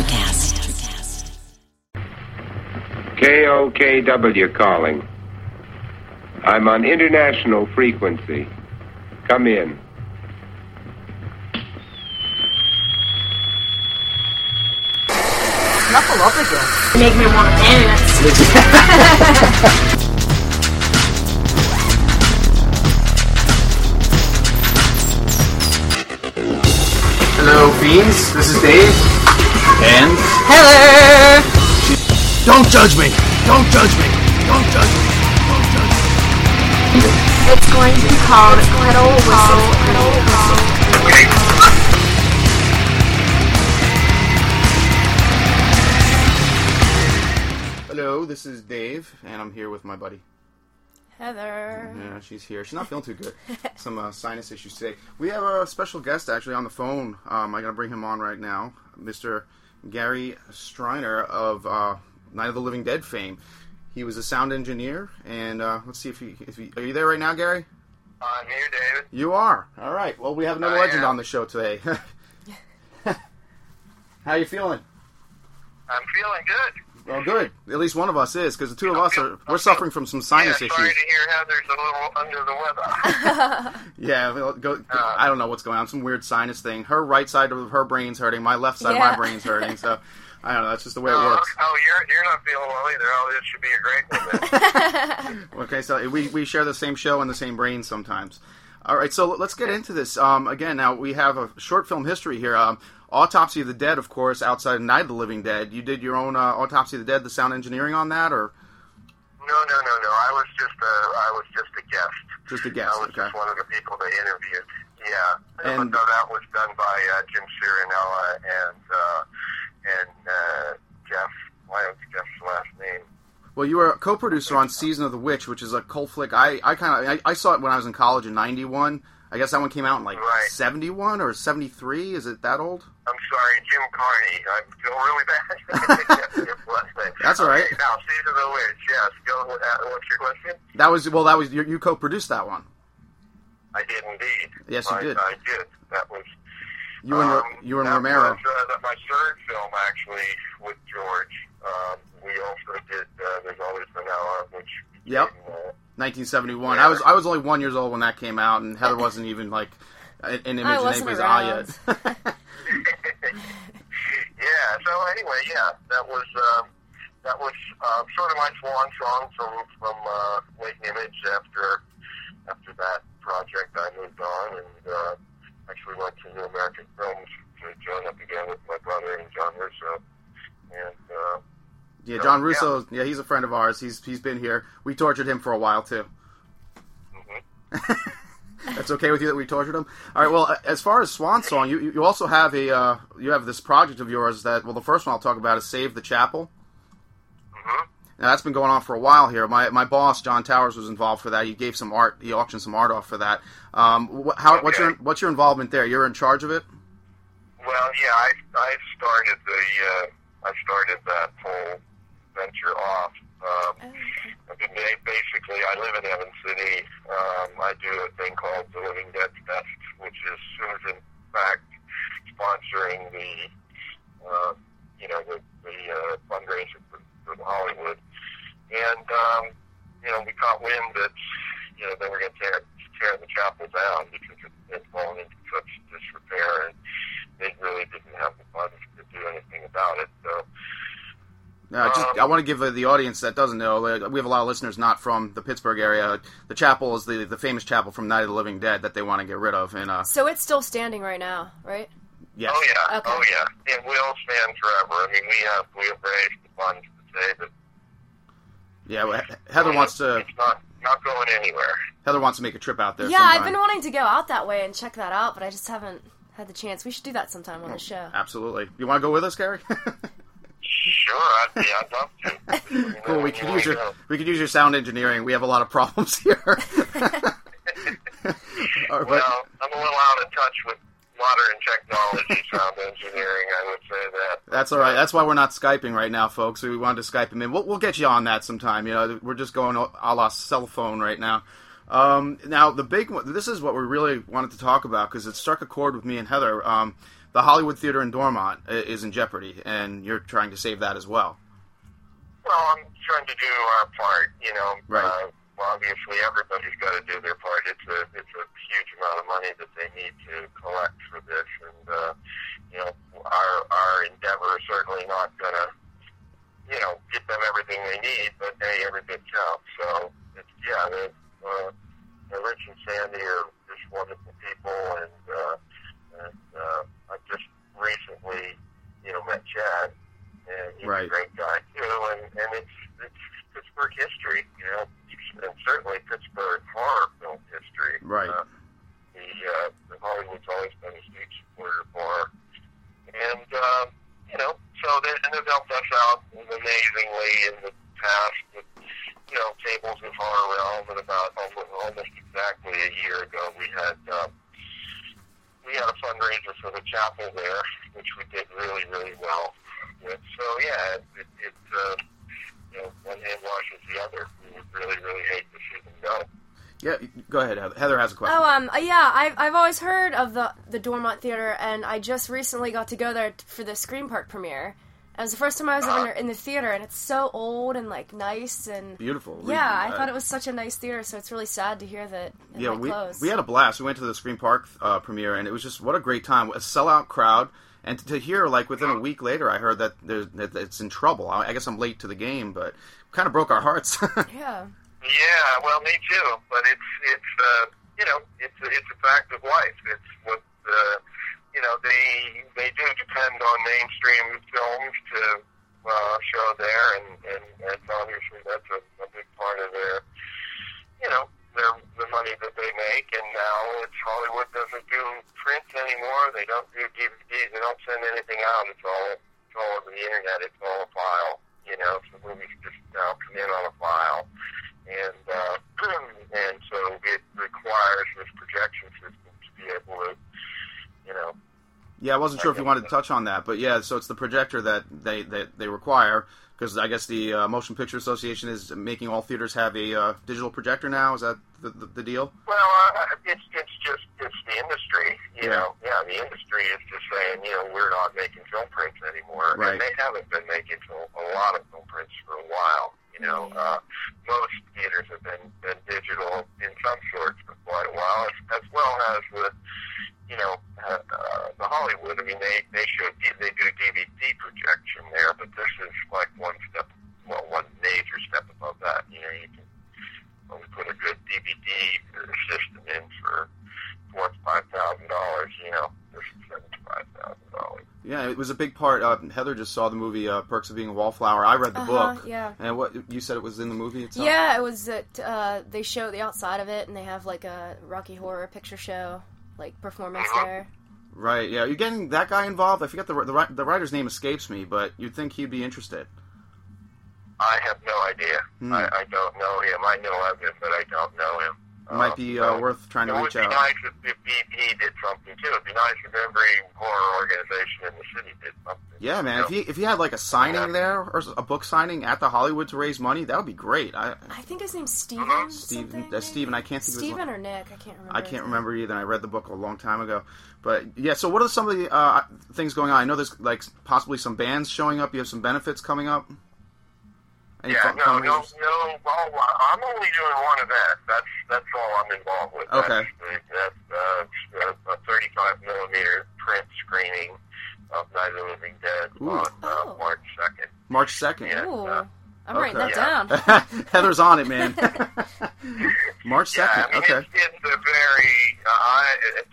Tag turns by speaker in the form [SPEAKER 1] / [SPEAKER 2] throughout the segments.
[SPEAKER 1] Electrocast.
[SPEAKER 2] KOKW calling. I'm on international frequency. Come in.
[SPEAKER 3] Knuckle up again.
[SPEAKER 4] Make me want to dance.
[SPEAKER 5] Hello, Fiends. This is Dave. And
[SPEAKER 3] Hello.
[SPEAKER 5] don't judge me. Don't judge me. Don't judge me. Don't judge me.
[SPEAKER 4] It's going to be called Pedal Whistle. Pedal Whistle.
[SPEAKER 5] Hello, this is Dave, and I'm here with my buddy.
[SPEAKER 3] Heather.
[SPEAKER 5] Yeah, she's here. She's not feeling too good. Some uh, sinus issues today. We have a special guest actually on the phone. Um, I gotta bring him on right now, Mr. Gary Streiner of uh, Night of the Living Dead fame. He was a sound engineer, and uh, let's see if he, if he. Are you there right now, Gary?
[SPEAKER 6] I'm here, David.
[SPEAKER 5] You are. All right. Well, we have another
[SPEAKER 6] I
[SPEAKER 5] legend
[SPEAKER 6] am.
[SPEAKER 5] on the show today. How you feeling?
[SPEAKER 6] I'm feeling good.
[SPEAKER 5] Well, good. At least one of us is, because the two of us are. We're suffering from some sinus
[SPEAKER 6] yeah,
[SPEAKER 5] issues.
[SPEAKER 6] sorry to hear Heather's a little under the weather.
[SPEAKER 5] Yeah, well, go,
[SPEAKER 6] Uh,
[SPEAKER 5] I don't know what's going on. Some weird sinus thing. Her right side of her brain's hurting. My left side of
[SPEAKER 3] Yeah.
[SPEAKER 5] my brain's hurting. So I don't know. That's just the way it
[SPEAKER 6] oh,
[SPEAKER 5] works.
[SPEAKER 6] oh, you're you're not feeling well either. Oh, this should be a great one.
[SPEAKER 5] Okay, so we, we share the same show and the same brain sometimes. All right, so let's get into this. Um, again, now we have a short film history here. Um, Autopsy of the Dead, of course, outside of Night of the Living Dead. You did your own uh, Autopsy of the Dead, the sound engineering on that, or
[SPEAKER 6] no, no, no, no. I was just a I was just a guest.
[SPEAKER 5] just a guest.
[SPEAKER 6] I was
[SPEAKER 5] Okay.
[SPEAKER 6] just one of the people they interviewed. Yeah,
[SPEAKER 5] And-
[SPEAKER 6] no, that was done by uh, Jim Cirronella and uh, and uh, Jeff. Why Jeff's last name?
[SPEAKER 5] Well, you were a co-producer on Season of the Witch, which is a cult flick. I, I kind of I, I saw it when I was in college in '91. I guess that one came out in like
[SPEAKER 6] Right.
[SPEAKER 5] '71 or '73. Is it that old?
[SPEAKER 6] I'm sorry, Jim Carney. I feel really bad.
[SPEAKER 5] That's all right.
[SPEAKER 6] Okay, now, Season of the Witch. Yes. Go. with that. What's your question?
[SPEAKER 5] That was well. That was you, you co-produced that one.
[SPEAKER 6] I did indeed.
[SPEAKER 5] Yes, you
[SPEAKER 6] I,
[SPEAKER 5] did.
[SPEAKER 6] I did. That was.
[SPEAKER 5] You and
[SPEAKER 6] um,
[SPEAKER 5] you and
[SPEAKER 6] that
[SPEAKER 5] Romero.
[SPEAKER 6] Was, uh, that my third film, actually, with George. Um, we also did. Uh, There's Always Vanilla, which.
[SPEAKER 5] Yep.
[SPEAKER 6] uh,
[SPEAKER 5] 1971.
[SPEAKER 6] Yeah.
[SPEAKER 5] I was I was only one years old when that came out, and Heather wasn't even like an an image
[SPEAKER 3] I
[SPEAKER 5] in
[SPEAKER 3] wasn't
[SPEAKER 5] anybody's eye yet.
[SPEAKER 6] yeah. So anyway, yeah, that was um, that was uh, sort of my swan song from from uh, Latent Image. After after that project, I moved on and uh, actually went to New American Films to join up again with my brother and John Russo. And uh,
[SPEAKER 5] yeah, John. Russo. Yeah. he's a friend of ours. He's he's been here. We tortured him for a while too.
[SPEAKER 6] mhm.
[SPEAKER 5] That's okay with you that we tortured him. All right. Well, as far as Swan Song, you you also have a uh, you have this project of yours that well, the first one I'll talk about is Save the Chapel.
[SPEAKER 6] Mhm.
[SPEAKER 5] Now that's been going on for a while here. My my boss John Towers was involved for that. He gave some art. He auctioned some art off for that. Um, wh- how what's your what's your involvement there? You're in charge of it.
[SPEAKER 6] Well, yeah, I I started the uh, I started that whole venture off. Um, I mean, ba- basically, I live in Evans City. Um, I do a thing called the Living Dead Fest, which is who's in fact sponsoring the uh, you know the the uh, fundraiser for, for the Hollywood. And um, you know, we caught wind that you know they were going to tear tear the chapel down because it had fallen into such disrepair and they really didn't have the funds to do anything about it. So
[SPEAKER 5] Uh, just,
[SPEAKER 6] Um,
[SPEAKER 5] I want to give uh, the audience that doesn't know. Uh, we have a lot of listeners not from the Pittsburgh area. The chapel is the the famous chapel from Night of the Living Dead that they want to get rid of. And uh,
[SPEAKER 3] So it's still standing right now, right?
[SPEAKER 5] yes,
[SPEAKER 6] Oh yeah,
[SPEAKER 3] Okay.
[SPEAKER 6] oh yeah, it will stand forever. I mean, we have we have raised the funds to save it.
[SPEAKER 5] yeah. well, He- Heather wants to
[SPEAKER 6] It's not not going anywhere.
[SPEAKER 5] Heather wants to make a trip out there.
[SPEAKER 3] yeah,
[SPEAKER 5] sometime.
[SPEAKER 3] I've been wanting to go out that way and check that out, but I just haven't had the chance. We should do that sometime on the show.
[SPEAKER 5] Absolutely. You want to go with us, Gary?
[SPEAKER 6] Sure, I'd, yeah, I'd love to. You know,
[SPEAKER 5] cool. We could use your we could use your sound engineering. We have a lot of problems here. All right, but-
[SPEAKER 6] Well, I'm a little out of touch with modern technology, sound engineering. I would say that.
[SPEAKER 5] That's all right. That's why we're not skyping right now, folks. We wanted to Skype him in. We'll, we'll get you on that sometime. You know, we're just going a la cell phone right now. Um, now, the big one. This is what we really wanted to talk about because it struck a chord with me and Heather. Um, the Hollywood Theater in Dormont is in jeopardy, and you're trying to save that as well.
[SPEAKER 6] Well, I'm trying to do our part. You know,
[SPEAKER 5] Right.
[SPEAKER 6] uh, well, obviously everybody's got to do their part. It's a it's a huge amount of money that they need to collect for this, and uh, you know, our our endeavor is certainly not going to you know get them everything they need, but hey, every bit counts. So it's yeah, the, uh, the Rich and Sandy are just wonderful people, and uh, and uh, I just recently you know met Chad and he's
[SPEAKER 5] Right.
[SPEAKER 6] a great guy too. And, and it's it's Pittsburgh history, you know, and certainly Pittsburgh horror film history.
[SPEAKER 5] Right.
[SPEAKER 6] Uh, the uh, the Hollywood's always been a huge supporter of horror, and uh, you know, so they and they've helped us out amazingly in the past with you know tables of horror realm. And about almost, almost exactly a year ago, we had. Um, we had a fundraiser for the chapel there, which we did really, really well with. So yeah, it, it, it uh, you know, one hand washes the other. We would really, really hate to see them go.
[SPEAKER 5] Yeah, go ahead, Heather. Heather has a question.
[SPEAKER 3] Oh, um, uh, yeah, I've, I've always heard of the the Dormont Theater, and I just recently got to go there t- for the Scream Park premiere. It was the first time I was ever in the theater, and it's so old and like nice and
[SPEAKER 5] Beautiful.
[SPEAKER 3] yeah, I thought it was such a nice theater. So it's really sad to hear that it
[SPEAKER 5] Yeah,
[SPEAKER 3] might
[SPEAKER 5] we,
[SPEAKER 3] close.
[SPEAKER 5] we had a blast. We went to the Scream Park uh, premiere, and it was just what a great time. A sellout crowd, and to, to hear like within a week later, I heard that there's that it's in trouble. I, I guess I'm late to the game, but kind of broke our hearts.
[SPEAKER 3] yeah,
[SPEAKER 6] Yeah, well, me too. But it's it's uh, you know it's a, it's a fact of life. It's what uh, you know they they do depend on mainstream films to uh, show there, and and, and obviously that's a, a big part of their you know their the money that they make. And now it's Hollywood doesn't do print anymore. They don't do DVDs. They don't send anything out. It's all it's all over the internet. It's all a file. You know, so movies just now come in on a file and uh, and so it requires this projection system to be able to, you know,
[SPEAKER 5] yeah, I wasn't sure if you wanted to touch on that, but yeah, so it's the projector that they that they require because I guess the uh, Motion Picture Association is making all theaters have a uh, digital projector now. Is that the, the, the deal?
[SPEAKER 6] well, uh, it's it's just it's the industry, you
[SPEAKER 5] Yeah.
[SPEAKER 6] know, yeah, the industry is just saying, you know, we're not making film prints anymore,
[SPEAKER 5] Right.
[SPEAKER 6] and they haven't been making a lot of film prints for a while. You know, uh, most theaters have been, been digital in some sorts for quite a while, as, as well as the, you know, uh, uh, the Hollywood. I mean, they they show D- they do DVD projection there, but this is like one step, well, one major step above that. You know, you can only put a good DVD system in for four five thousand dollars. You know, this is seventy five thousand dollars.
[SPEAKER 5] Yeah, it was a big part. Uh, Heather just saw the movie uh, Perks of Being a Wallflower. I read the
[SPEAKER 3] Uh-huh,
[SPEAKER 5] book.
[SPEAKER 3] yeah.
[SPEAKER 5] And what you said it was in the movie itself.
[SPEAKER 3] yeah. It was that uh, they show the outside of it, and they have like a Rocky Horror Picture Show like performance there.
[SPEAKER 5] Right. Yeah. You're getting that guy involved. I forget the the, the writer's name escapes me, but you'd think he'd be interested.
[SPEAKER 6] I have no idea.
[SPEAKER 5] Hmm.
[SPEAKER 6] I, I don't know him. I know of him, but I don't know him.
[SPEAKER 5] It might be uh,
[SPEAKER 6] so
[SPEAKER 5] worth trying to reach out.
[SPEAKER 6] it
[SPEAKER 5] reach
[SPEAKER 6] would be
[SPEAKER 5] out.
[SPEAKER 6] nice if, if he, he did something too. It'd be nice if every horror organization in the city did something.
[SPEAKER 5] Yeah, man.
[SPEAKER 6] You
[SPEAKER 5] If you if he had like a signing
[SPEAKER 6] Yeah.
[SPEAKER 5] there or a book signing at the Hollywood to raise money, that would be great. I
[SPEAKER 3] I think his name's Steven.
[SPEAKER 6] Uh-huh.
[SPEAKER 5] Steven,
[SPEAKER 3] something,
[SPEAKER 5] uh, Steven, I can't think of his
[SPEAKER 3] Steven or Nick. I can't remember.
[SPEAKER 5] I can't remember either. I read the book a long time ago, but yeah. So what are some of the uh, things going on? I know there's like possibly some bands showing up. You have some benefits coming up. Any
[SPEAKER 6] yeah,
[SPEAKER 5] fun-
[SPEAKER 6] no, no, no. Well, I'm only doing one event. That's that's all I'm involved with.
[SPEAKER 5] Okay.
[SPEAKER 6] That's, that's uh, a 35 millimeter print screening of Night of the Living Dead
[SPEAKER 5] Ooh.
[SPEAKER 6] on uh,
[SPEAKER 3] Oh.
[SPEAKER 6] March 2nd.
[SPEAKER 5] March second.
[SPEAKER 6] Yeah.
[SPEAKER 3] Ooh,
[SPEAKER 6] uh,
[SPEAKER 3] I'm writing
[SPEAKER 5] okay.
[SPEAKER 3] that
[SPEAKER 6] Yeah.
[SPEAKER 3] down.
[SPEAKER 5] Heather's on it, man. March
[SPEAKER 6] Yeah,
[SPEAKER 5] second.
[SPEAKER 6] I mean,
[SPEAKER 5] okay.
[SPEAKER 6] it's, it's a very, uh, I,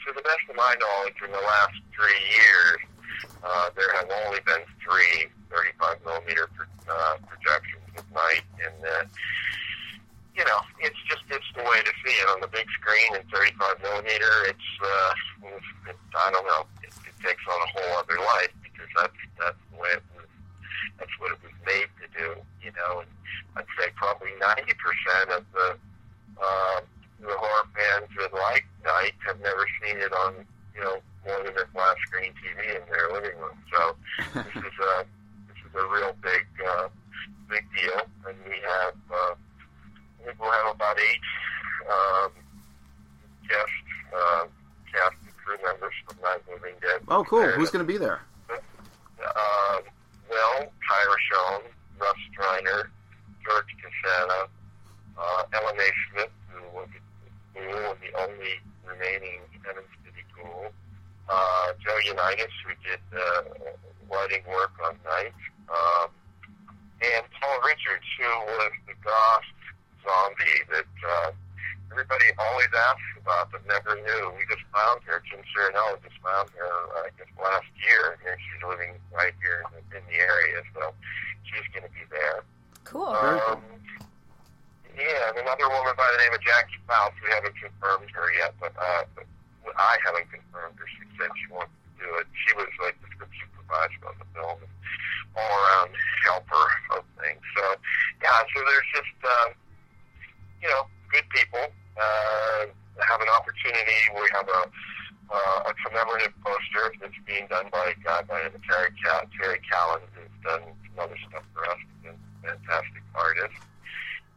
[SPEAKER 6] to the best of my knowledge, in the last three years, uh, there have only been three 35 millimeter pro- uh, projections at night, and uh, you know, it's just it's the way to see it on the big screen in 35 millimeter. It's, uh, it's I don't know, it, it takes on a whole other life because that's that's the way it was. That's what it was made to do, you know. And I'd say probably 90% of the um, the horror fans that like Night have never seen it on, you know, than a flat screen TV in their living room. So this is a this is a real big uh, big deal, and we have uh, I think we'll have about eight um, guest uh, cast and crew members from Night of the Living Dead.
[SPEAKER 5] Oh, cool.
[SPEAKER 6] there
[SPEAKER 5] Who's going to be there?
[SPEAKER 6] Uh, well, Kyra Schon, Russ Streiner, George Kosana, uh, Ellen A. Smith, who was the ghoul and the only remaining Evans City ghoul. Uh, Joe Unitas, who did uh, lighting work on night. Um, and Paul Richards, who was the ghost zombie that uh, everybody always asks about but never knew. We just found her. Jim Cirronella just found her, uh, I guess, last year, and she's living right here in the, in the area, so she's going to be there.
[SPEAKER 3] Cool.
[SPEAKER 5] Very cool.
[SPEAKER 6] Um, yeah, and another woman by the name of Jackie Faust. We haven't confirmed her yet, but, uh, but I haven't confirmed her. She said she wants to do it. She was like the script supervisor on the film and all around helper of things. So, yeah, so there's just, uh, you know, good people uh, have an opportunity. We have a, uh, a commemorative poster that's being done by a guy by name Terry, Cal- Terry Callan, who's done some other stuff for us. He's a fantastic artist.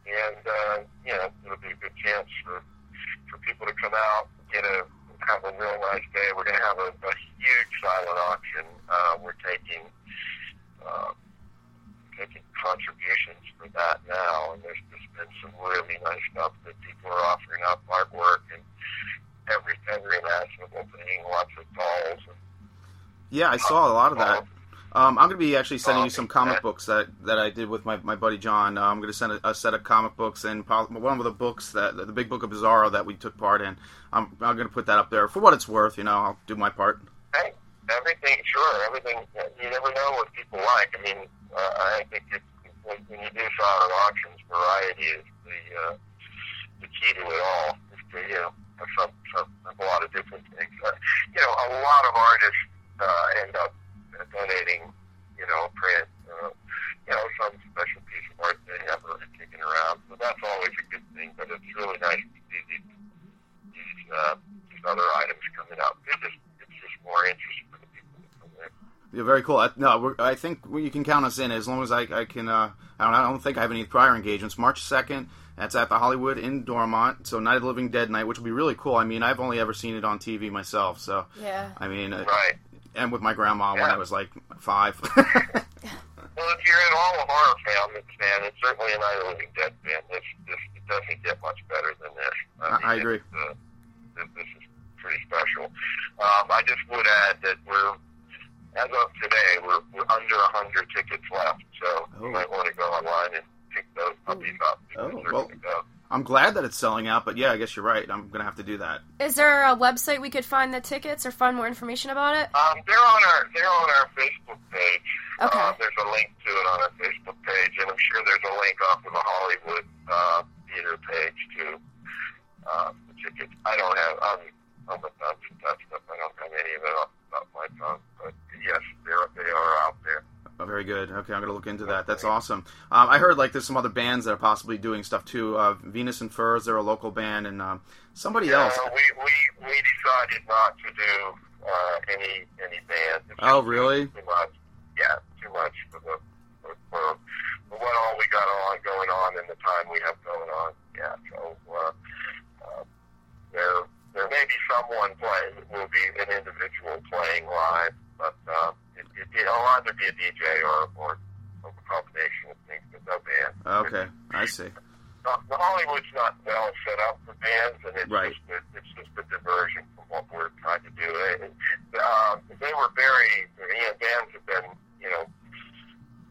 [SPEAKER 6] And, uh, you know, it'll be a good chance for, for people to come out, get a, have a real nice day. We're going to have a, a huge silent auction. Uh, we're taking, uh, contributions for that now, and there's just been some really nice stuff that people are offering up, artwork and every every imaginable thing, lots of dolls. And,
[SPEAKER 5] Yeah, I saw a lot of that. Um, I'm going to be actually sending you some comic books that, that I did with my, my buddy John. Uh, I'm going to send a, a set of comic books and one of the books that the Big Book of Bizarro that we took part in. I'm, I'm going to put that up there for what it's worth. You know, I'll do my part.
[SPEAKER 6] hey, everything, sure, everything. You never know what people like. I mean, uh, I think it's, when, when you do silent auctions, variety is the uh, the key to it all. Is to you know have some, some have a lot of different things. Uh, you know, a lot of artists uh, end up uh, donating. You know, print. Uh, you know, some special piece of art they have really kicking around. So that's always a good thing. But it's really nice to see these these, uh, these other items coming up. It's just it's just more interesting for the people that come there.
[SPEAKER 5] Yeah, very cool. I, no, we're, I think you can count us in as long as I, I can. Uh, I, don't, I don't think I have any prior engagements. March second. That's at the Hollywood in Dormont. So Night of the Living Dead night, which will be really cool. I mean, I've only ever seen it on TV myself. So
[SPEAKER 3] Yeah.
[SPEAKER 5] I mean, uh,
[SPEAKER 6] Right.
[SPEAKER 5] and with my grandma when I was like five.
[SPEAKER 6] Well, if you're an all of horror fan, fan, and certainly a Night of the Living Dead fan, this this it doesn't get much better than this.
[SPEAKER 5] I- I agree.
[SPEAKER 6] It's, uh, this, this is pretty special. Um, I just would add that we're, as of today, we're, we're under a hundred tickets left, so
[SPEAKER 5] Oh.
[SPEAKER 6] you might want to go online and pick those puppies up. because
[SPEAKER 5] Oh,
[SPEAKER 6] they're
[SPEAKER 5] well.
[SPEAKER 6] gonna go.
[SPEAKER 5] I'm glad that it's selling out, but yeah, I guess you're right. I'm gonna have to do that.
[SPEAKER 3] Is there a website we could find the tickets or find more information about it?
[SPEAKER 6] Um, they're on our they're on our Facebook page.
[SPEAKER 3] Okay.
[SPEAKER 6] Uh, there's a link to it on our Facebook page, and I'm sure there's a link off of the Hollywood uh, theater page too. Uh, the tickets. I don't have. I'm I'm a dunce and that stuff. I don't have any of it off, off my tongue, but yes, they're they are out there.
[SPEAKER 5] Oh, very good. Okay, I'm gonna look into that. That's awesome. Um, I heard like there's some other bands that are possibly doing stuff too. Uh, Venus and Furs, they're a local band, and um, somebody else.
[SPEAKER 6] Uh, we we we decided not to do uh, any any bands.
[SPEAKER 5] Oh, really?
[SPEAKER 6] Too much. Yeah, too much for the for, for, for what all we got on going on and the time we have going on. Yeah, so uh, uh, there there may be someone playing. It will be an individual playing live, but uh, it, it, it'll either be a DJ or or a combination of things, but no band.
[SPEAKER 5] Okay, I see.
[SPEAKER 6] Uh, the Hollywood's not well set up for bands, and it's
[SPEAKER 5] Right.
[SPEAKER 6] just a, it's just a diversion from what we're trying to do. And uh, they were very, you know, bands have been, you know,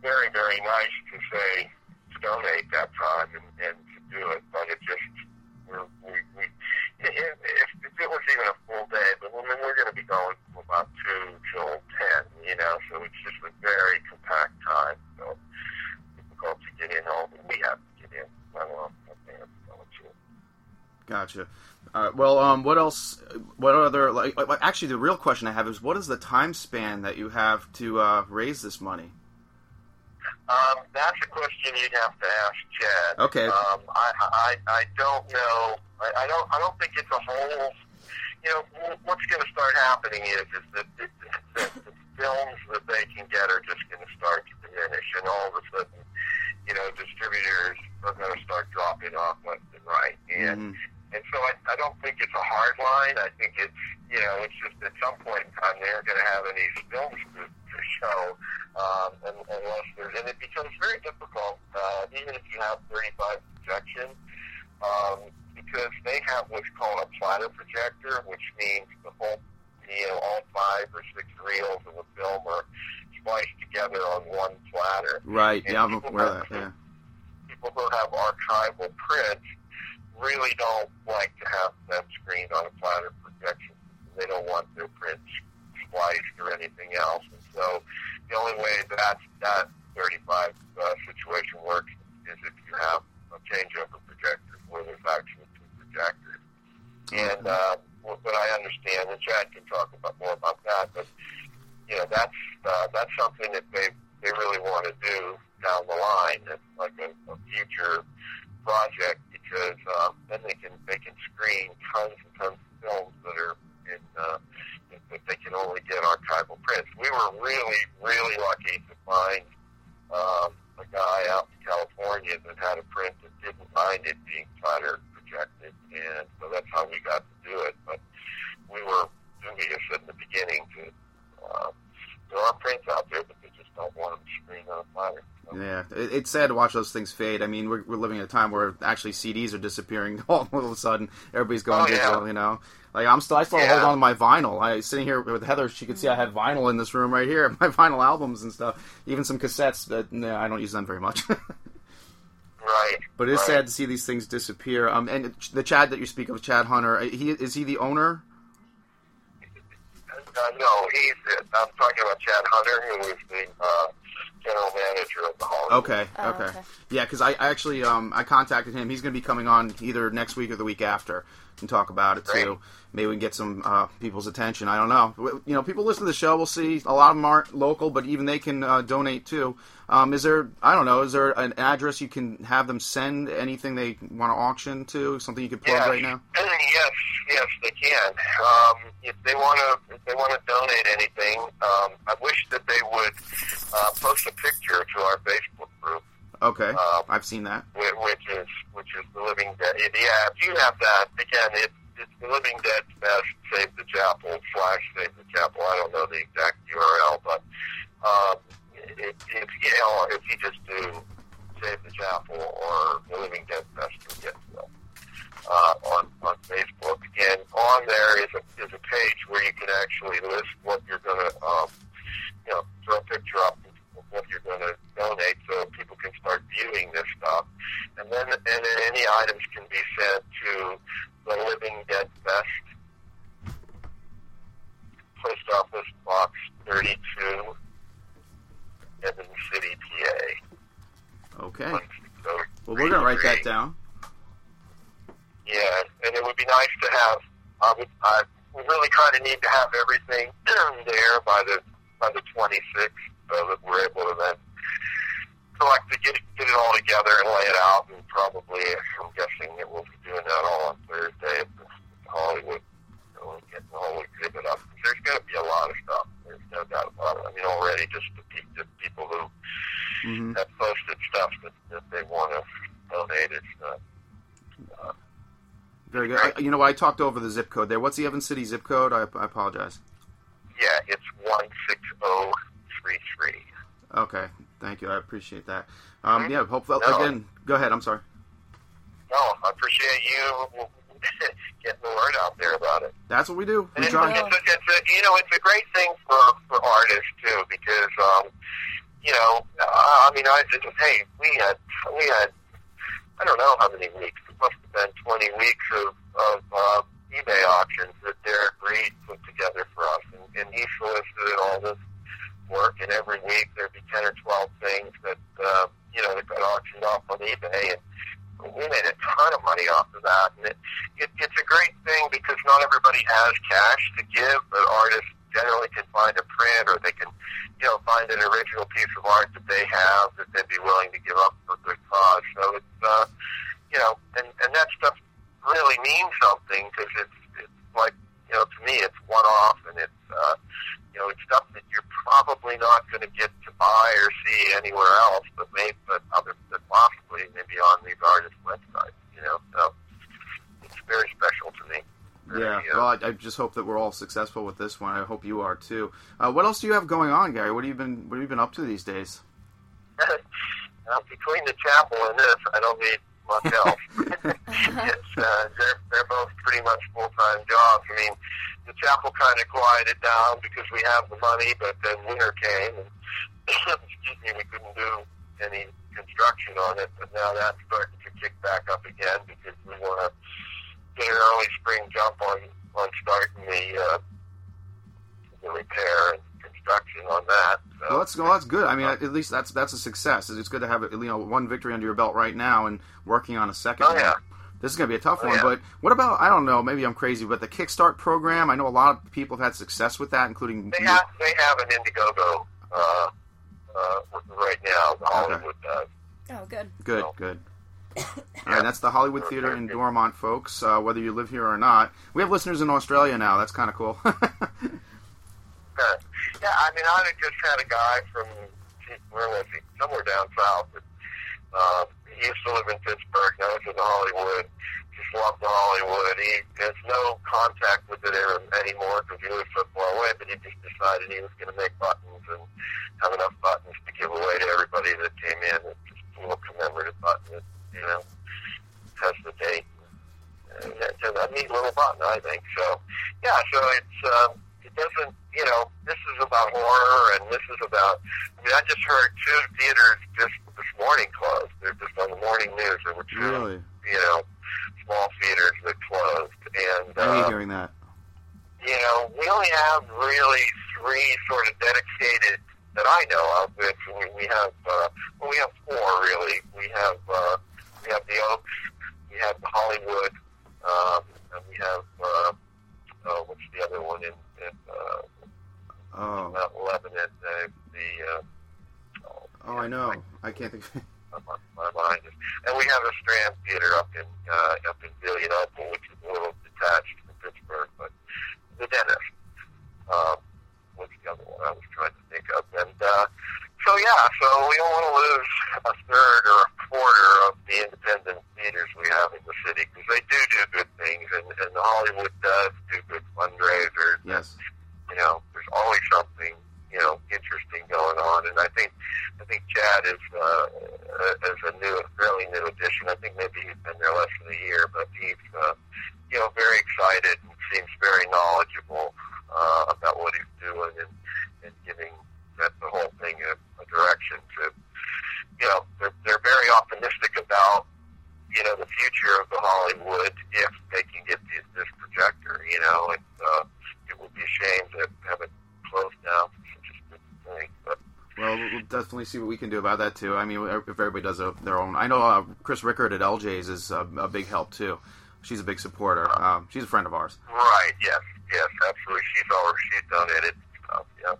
[SPEAKER 6] very, very nice to say to donate that time and, and to do it, but it just we're, we we if, if if it was even a full day, but I mean we're going to be going from about two till ten, you know, so it's just a very compact time. So difficult to get in all, but we have to get in. I don't know. if bands going to.
[SPEAKER 5] Gotcha. Uh, well, um, what else? What other like? like- Actually, the real question I have is, what is the time span that you have to uh, raise this money?
[SPEAKER 6] Um, that's a question you'd have to ask Chad.
[SPEAKER 5] Okay.
[SPEAKER 6] Um, I, I, I don't know. I, I don't. I don't think it's a whole. You know, what's going to start happening is is that the, the, the films that they can get are just going to start to diminish, and all of a sudden, you know, distributors are going to start dropping off left and right, and.
[SPEAKER 5] Mhm.
[SPEAKER 6] And so I, I don't think it's a hard line. I think it's, you know, it's just at some point in time they're going to have any films to, to show, um, and, unless there's, and it becomes very difficult, uh, even if you have 35 projection, um, because they have what's called a platter projector, which means the whole, you know, all five or six reels of a film are spliced together on one platter.
[SPEAKER 5] Right.
[SPEAKER 6] And
[SPEAKER 5] Yeah, I'm aware of that. Yeah.
[SPEAKER 6] People who have archival prints really don't like to have them screened on a platter projection. They don't want their prints spliced or anything else. And so the only way that that 35 uh, situation works is if you have a changeover projector where there's actually two projectors. And uh, what what I understand, and Chad can talk about more about that, but you know that's uh, that's something that they they really want to do down the line. It's like a, a future project because um, then they can they can screen tons and tons of films that are in uh, that they can only get archival prints. We were really really lucky to find um, a guy out in California that had a print that didn't mind it being platter projected, and so that's how we got to do it. But we were dubious in the beginning to. Uh, there are prints out there, but they just don't want them screened on a platter. So,
[SPEAKER 5] Yeah, it, it's sad to watch those things fade. I mean, we're, we're living in a time where actually CDs are disappearing all of a sudden. Everybody's going
[SPEAKER 6] Oh, yeah.
[SPEAKER 5] digital, you know. Like I'm still, I still
[SPEAKER 6] Yeah.
[SPEAKER 5] hold on to my vinyl. I sitting here with Heather. She could see I had vinyl in this room right here. My vinyl albums and stuff, even some cassettes. But no, I don't use them very much.
[SPEAKER 6] Right.
[SPEAKER 5] but it is
[SPEAKER 6] right.
[SPEAKER 5] sad to see these things disappear. Um, and the Chad that you speak of, Chad Hunter, he is he the owner?
[SPEAKER 6] Uh, no, he's. I'm talking about Chad Hunter, who is the uh, general manager of the Hollywood.
[SPEAKER 5] Okay,
[SPEAKER 3] Oh,
[SPEAKER 5] okay,
[SPEAKER 3] okay.
[SPEAKER 5] yeah. Because I, I actually um, I contacted him. He's going to be coming on either next week or the week after and talk about it
[SPEAKER 6] Great.
[SPEAKER 5] too. Maybe we can get some uh, people's attention. I don't know. You know, people listen to the show. We'll see. A lot of them aren't local, but even they can uh, donate too. Um, is there? I don't know. Is there an address you can have them send anything they want to auction to? Something you could plug
[SPEAKER 6] Yes.
[SPEAKER 5] right now?
[SPEAKER 6] yes, yes, they can. Um, if they want to, if they want to donate anything, um, I wish that they would uh, post a picture to our Facebook group,
[SPEAKER 5] Okay,
[SPEAKER 6] Um,
[SPEAKER 5] I've seen that.
[SPEAKER 6] whi- which is which is Dead. Yeah, if you have that, again, it, it's Living Dead Fest Save the Chapel slash Save the Chapel. I don't know the exact URL, but um, if, if you know, if you just do Save the Chapel or the Living Dead Fest, you'll get to them uh, on on Facebook. And on there is a is a page where you can actually list what you're going to, um, you know, throw a picture up of what you're going to donate, so people can start viewing this stuff. And then and then any items can be sent to the Living Dead Fest, Post Office Box 32, Evans City, PA.
[SPEAKER 5] Okay.
[SPEAKER 6] One, so
[SPEAKER 5] Well, we're gonna write that
[SPEAKER 6] three.
[SPEAKER 5] down.
[SPEAKER 6] Yeah, and it would be nice to have. I would. I we really kind of need to have everything there by the by the 26th, so that we're able to then collect to get it, get it all together and lay it out. And probably, I'm guessing that we'll be doing that all on Thursday at the Hollywood. You know, getting the whole exhibit up. There's going to be a lot of stuff. There's no doubt about it. I mean, already just the, pe- the people who
[SPEAKER 5] hmm
[SPEAKER 6] have posted stuff that, that they want to donate. It's uh, uh,
[SPEAKER 5] Very good. I, you know, I talked over the zip code there. What's the Evan City zip code? I, I apologize.
[SPEAKER 6] Yeah, it's one six zero three three.
[SPEAKER 5] Okay, thank you. I appreciate that. Um,
[SPEAKER 6] Mhm.
[SPEAKER 5] yeah, hopefully
[SPEAKER 6] No.
[SPEAKER 5] again. Go ahead. I'm sorry.
[SPEAKER 6] No, I appreciate you getting the word out there about it.
[SPEAKER 5] That's what we do. We
[SPEAKER 6] it's,
[SPEAKER 5] try.
[SPEAKER 6] it's, a, it's a you know it's a great thing for for artists too because um you know I mean I just hey we had we had I don't know how many weeks it must have been twenty weeks of of uh, eBay auctions that Derek Reed put together for us. And, and he solicited all this work and every week there'd be ten or twelve things that uh, you know that got auctioned off on eBay. And we made a ton of money off of that. And it, it, it's a great thing because not everybody has cash to give, but artists generally can find a print or they can, you know, find an original piece of art that they have that they'd be willing to give up for a good cause. So it's, uh, you know, and, and that stuff really mean something because it's, it's like, you know, to me it's one off and it's, uh, you know, it's stuff that you're probably not going to get to buy or see anywhere else, but maybe, but other, but possibly maybe on these artists' websites, you know, so it's very special to me.
[SPEAKER 5] Yeah,
[SPEAKER 6] uh,
[SPEAKER 5] well, I, I just hope that we're all successful with this one. I hope you are too. Uh, what else do you have going on, Gary? What have you been What have you been up to these days?
[SPEAKER 6] Now, between the chapel and this, I don't need much it's, uh, they're, they're both pretty much full-time jobs. I mean, the chapel kind of quieted down because we have the money, but then winter came, and excuse me, we couldn't do any construction on it. But now that's starting to kick back up again because we want to get an early spring jump on on starting the uh, the repair and construction on that. So.
[SPEAKER 5] Well, that's well, that's good. I mean, at least that's that's a success. It's good to have you know one victory under your belt right now and working on a second.
[SPEAKER 6] Oh, yeah.
[SPEAKER 5] This is going to be a tough
[SPEAKER 6] Oh,
[SPEAKER 5] one,
[SPEAKER 6] yeah.
[SPEAKER 5] but what about I don't know, maybe I'm crazy, but the Kickstart program, I know a lot of people have had success with that, including
[SPEAKER 6] They have they have an Indiegogo uh, uh, right now. The Hollywood does.
[SPEAKER 3] Oh, good.
[SPEAKER 5] Good,
[SPEAKER 6] So-
[SPEAKER 5] good. All right, that's the Hollywood Theater in Dormont, folks. Uh, whether you live here or not, we have listeners in Australia now. That's kind of cool.
[SPEAKER 6] Yeah, I mean, I just had a guy from where was he? Somewhere down south. But, uh, he used to live in Pittsburgh. Now he's in Hollywood. Just loved Hollywood. He has no contact with it er- anymore because he lives so far away. But he just decided he was going to make buttons and have enough buttons to give away to everybody that came in. It's just a little commemorative button. That, you know, has the date. And it's a neat little button, I think. So, yeah. So it's. Um, it doesn't, you know, this is about horror and this is about, I mean, I just heard two theaters just this morning closed. They're just on the morning news. There were two,
[SPEAKER 5] really,
[SPEAKER 6] you know, small theaters that closed. And,
[SPEAKER 5] I hate
[SPEAKER 6] uh,
[SPEAKER 5] hearing that.
[SPEAKER 6] you know, we only have really three sort of dedicated that I know of. Which we, we have, uh, well, we have four really. We have, uh, we have the Oaks, we have the Hollywood,
[SPEAKER 5] 契い see what we can do about that too. I mean, if everybody does a, their own. I know uh, Chris Rickard at LJ's is a, a big help too. She's a big supporter. Um, she's a friend of ours.
[SPEAKER 6] Right. Yes. Yes. Absolutely. She's already she's donated stuff. Yeah.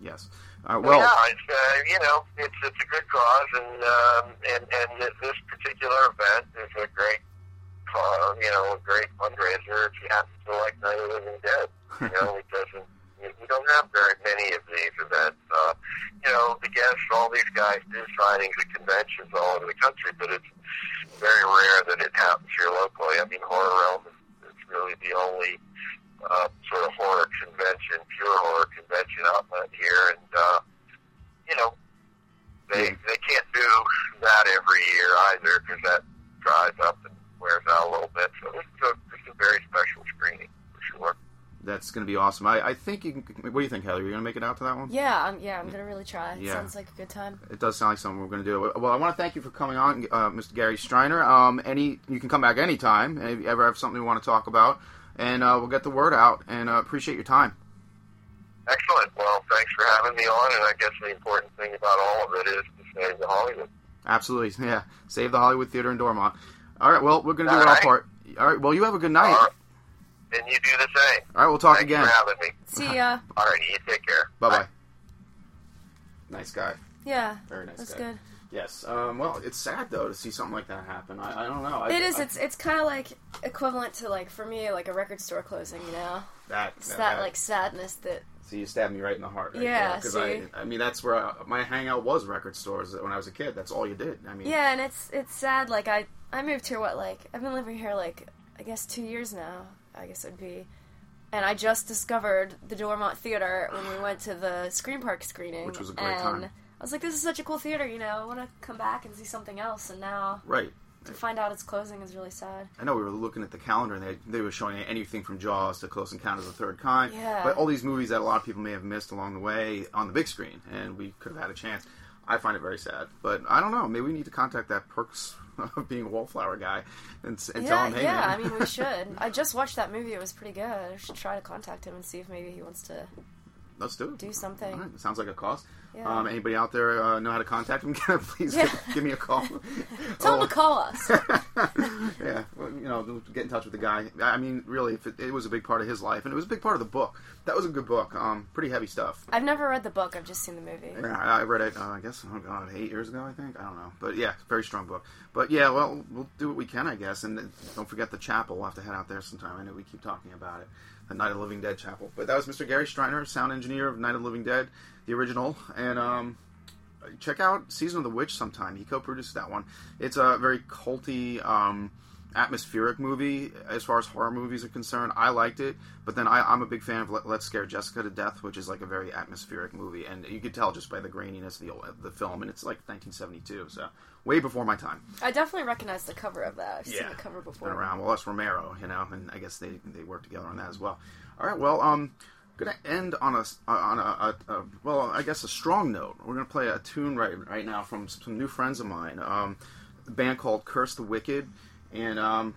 [SPEAKER 5] Yes. Uh,
[SPEAKER 6] Well, yeah. It's uh, you know it's it's a good cause, and um, and and this particular event is a great cause. You know, a great fundraiser. If you happen to like Night of the Living Dead, you know, it doesn't. We we don't have very many of these events. Uh, you know, the guests, all these guys do signings at conventions all over the country, but it's very rare that it happens here locally. I mean, Horror Realm is, is really the only uh, sort of horror convention, pure horror convention outlet here, and uh, you know, they they can't do that every year either because that dries up and wears out a little bit. So this is a, this is a very special screening for sure.
[SPEAKER 5] that's going to be awesome. I, I think you can. What do you think, Heather? You're going to make it out to that one?
[SPEAKER 3] Yeah, I'm, yeah, I'm gonna really try. It
[SPEAKER 5] Yeah.
[SPEAKER 3] sounds like a good time.
[SPEAKER 5] It does sound like something we're going to do. Well, I want to thank you for coming on, uh, Mr. Gary Streiner. Um, any, you can come back anytime. If you ever have something you want to talk about, and uh, we'll get the word out. And uh, appreciate your time.
[SPEAKER 6] Excellent. Well, thanks for having me on, and I guess the important thing about all of it is to save the Hollywood.
[SPEAKER 5] Absolutely, yeah. Save the Hollywood Theater in Dormont. All right. Well, we're going to do
[SPEAKER 6] All
[SPEAKER 5] our
[SPEAKER 6] right.
[SPEAKER 5] part. All right. Well, you have a good night.
[SPEAKER 6] All right. And you do the same.
[SPEAKER 5] All right. We'll talk
[SPEAKER 6] Thanks
[SPEAKER 5] again.
[SPEAKER 6] for having me.
[SPEAKER 3] See ya.
[SPEAKER 6] All right, you take care.
[SPEAKER 5] Bye bye. Nice guy.
[SPEAKER 3] Yeah,
[SPEAKER 5] Very nice
[SPEAKER 3] that's
[SPEAKER 5] guy.
[SPEAKER 3] good.
[SPEAKER 5] Yes. Um, well, it's sad though to see something like that happen. I, I don't know. I,
[SPEAKER 3] It is.
[SPEAKER 5] I-
[SPEAKER 3] It's it's kind of like equivalent to like for me like a record store closing. You know,
[SPEAKER 5] that.
[SPEAKER 3] it's that like sadness that
[SPEAKER 5] See, you stabbed me right in the heart. Right
[SPEAKER 3] Yeah,
[SPEAKER 5] Because I? I mean, that's where I, my hangout was record stores when I was a kid. That's all you did. I mean,
[SPEAKER 3] yeah, and it's it's sad. Like I I moved here what like I've been living here like I guess two years now, I guess it would be. And I just discovered the Dormont Theater when we went to the Scream Park screening,
[SPEAKER 5] Which was a great
[SPEAKER 3] and
[SPEAKER 5] time.
[SPEAKER 3] I was like, "This is such a cool theater, you know. I want to come back and see something else." And now
[SPEAKER 5] Right.
[SPEAKER 3] To find out it's closing is really sad.
[SPEAKER 5] I know we were looking at the calendar and they, they were showing anything from Jaws to Close Encounters of the Third Kind.
[SPEAKER 3] Yeah.
[SPEAKER 5] But all these movies that a lot of people may have missed along the way on the big screen, and we could have had a chance. I find it very sad. But I don't know. Maybe we need to contact that Perks of being a wallflower guy and, and tell
[SPEAKER 3] yeah,
[SPEAKER 5] him, hey,
[SPEAKER 3] yeah.
[SPEAKER 5] man.
[SPEAKER 3] I mean, we should. I just watched that movie. It was pretty good. I should try to contact him and see if maybe he wants to
[SPEAKER 5] Let's do it.
[SPEAKER 3] do something.
[SPEAKER 5] Right, Sounds like a cause.
[SPEAKER 3] Yeah.
[SPEAKER 5] Um, anybody out there uh, know how to contact him? Please
[SPEAKER 3] Yeah.
[SPEAKER 5] give, give me a call.
[SPEAKER 3] Tell
[SPEAKER 5] Oh,
[SPEAKER 3] him to call us.
[SPEAKER 5] yeah, well, you know, get in touch with the guy. I mean, really, if it, it was a big part of his life, and it was a big part of the book. That was a good book. Um, pretty heavy stuff.
[SPEAKER 3] I've never read the book. I've just seen the movie.
[SPEAKER 5] Yeah, I I read it. Uh, I guess oh god, eight years ago. I think I don't know, but yeah, very strong book. But yeah, well, we'll do what we can, I guess. And don't forget the chapel. We'll have to head out there sometime. I know we keep talking about it, the Night of Living Dead chapel. But that was Mr. Gary Streiner, sound engineer of Night of Living Dead, the original, and um, check out Season of the Witch sometime. He co-produced that one. It's a very culty, um, atmospheric movie as far as horror movies are concerned. I liked it, but then I, I'm a big fan of Let, Let's Scare Jessica to Death, which is like a very atmospheric movie, and you could tell just by the graininess of the old- the film, and it's like 1972, so way before my time.
[SPEAKER 3] I definitely recognize the cover of that. I've seen
[SPEAKER 5] Yeah.
[SPEAKER 3] the cover before.
[SPEAKER 5] Been around. Well, that's Romero, you know, and I guess they they work together on that as well. All right, well, um, gonna end on a on a, a, a well, I guess a strong note. We're gonna play a tune right right now from some new friends of mine, um, a band called Curse the Wicked, and um,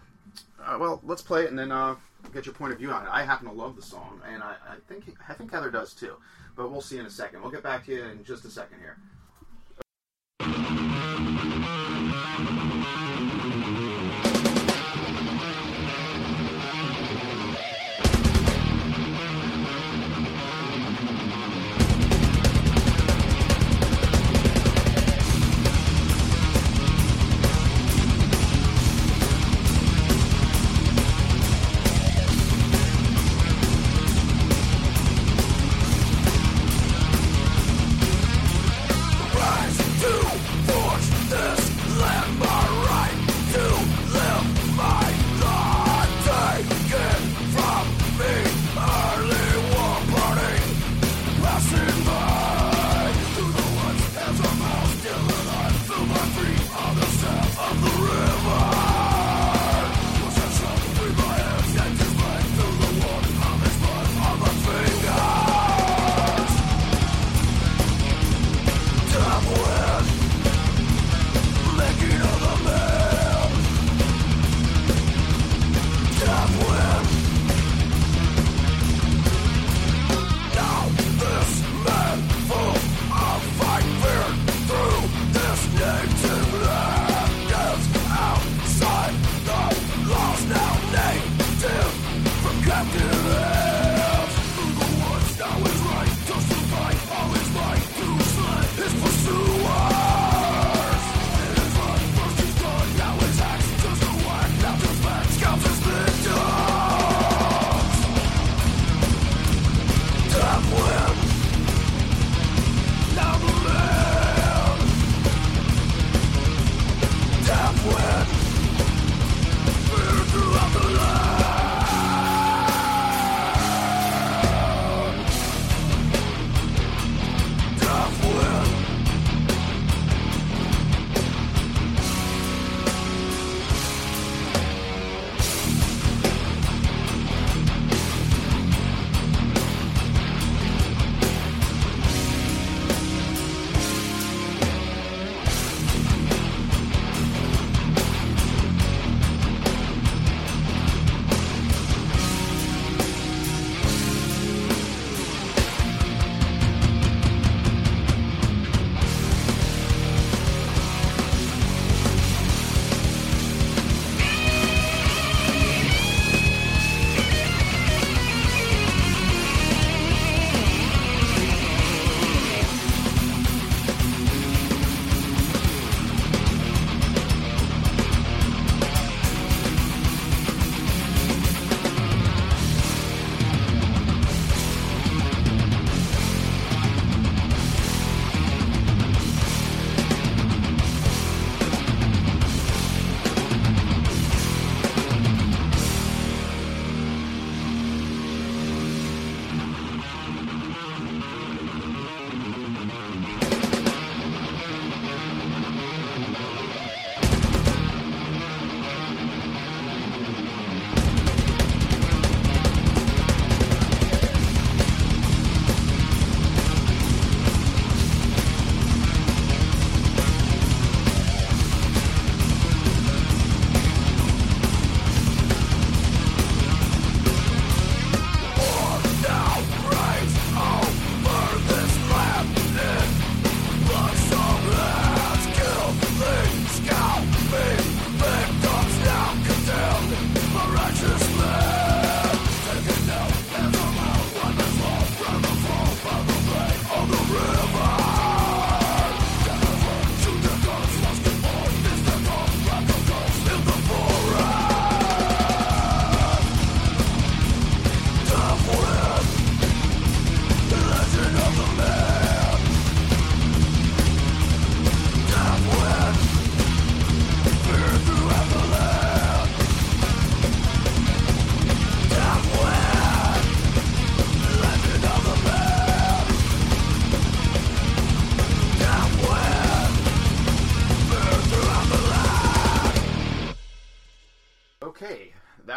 [SPEAKER 5] uh, well, let's play it and then uh, get your point of view on it. I happen to love the song, and I, I think I think Heather does too. But we'll see in a second. We'll get back to you in just a second here.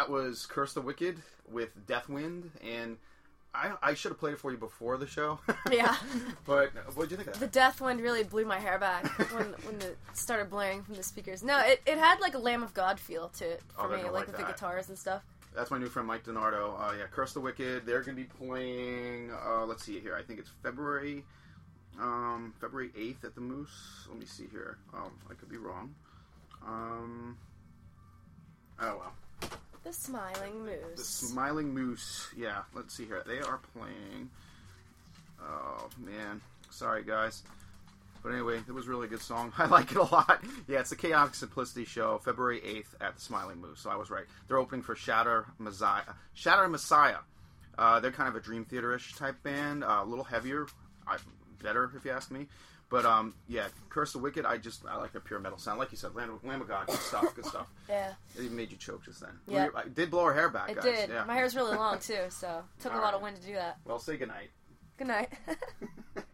[SPEAKER 5] Was Curse the Wicked with Deathwind, and I, I should have played it for you before the show.
[SPEAKER 3] Yeah.
[SPEAKER 5] but what did you think of
[SPEAKER 3] The
[SPEAKER 5] that?
[SPEAKER 3] death wind really blew my hair back when when it started blaring from the speakers. No, it, it had like a Lamb of God feel to it
[SPEAKER 5] Oh,
[SPEAKER 3] for
[SPEAKER 5] they're
[SPEAKER 3] me, like,
[SPEAKER 5] like
[SPEAKER 3] with the guitars and stuff.
[SPEAKER 5] That's my new friend Mike Donardo. Uh, yeah, Curse the Wicked. They're going to be playing. Uh, let's see here. I think it's February, um, February eighth at the Moose. Let me see here. Um, I could be wrong. Um, oh well.
[SPEAKER 3] The Smiling Moose.
[SPEAKER 5] The Smiling Moose. Yeah, let's see here. They are playing. Oh man, sorry guys. But anyway, it was a really good song. I like it a lot. Yeah, it's the Chaotic Simplicity show, February 8th at the Smiling Moose. So I was right. They're opening for Shatter Messiah. Shatter Messiah. Uh, they're kind of a Dream Theater-ish type band, uh, a little heavier, I, better if you ask me. But um, yeah, Curse the Wicked. I just I like the pure metal sound, like you said, Lamb, Lamb of God, good stuff, good stuff.
[SPEAKER 3] yeah,
[SPEAKER 5] It even made you choke just then.
[SPEAKER 3] Yeah.
[SPEAKER 5] I did blow her hair back,
[SPEAKER 3] it
[SPEAKER 5] guys.
[SPEAKER 3] did.
[SPEAKER 5] Yeah.
[SPEAKER 3] My hair's really long too, so took a
[SPEAKER 5] All
[SPEAKER 3] lot of wind to do that.
[SPEAKER 5] Well, say goodnight.
[SPEAKER 3] Good night.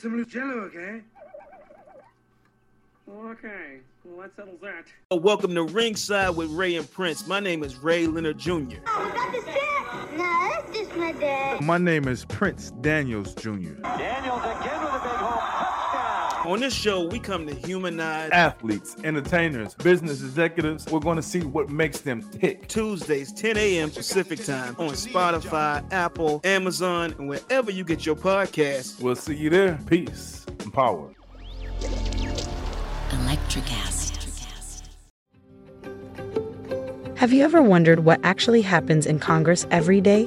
[SPEAKER 1] some loose jello, okay?
[SPEAKER 7] Okay, well, that settles that.
[SPEAKER 8] Welcome to Ringside with Ray and Prince. My name is Ray Leonard Jr.
[SPEAKER 9] Oh, is that the set? No, that's just my dad.
[SPEAKER 10] My name is Prince Daniels Jr.
[SPEAKER 8] On this show, we come to humanize
[SPEAKER 10] Athletes, entertainers, business executives, we're going to see what makes them tick.
[SPEAKER 8] Tuesdays, 10 a.m. Pacific time on Spotify, Apple, Amazon, and wherever you get your podcasts.
[SPEAKER 10] We'll see you there. Peace and power.
[SPEAKER 11] Electricast.
[SPEAKER 12] Have you ever wondered what actually happens in Congress every day?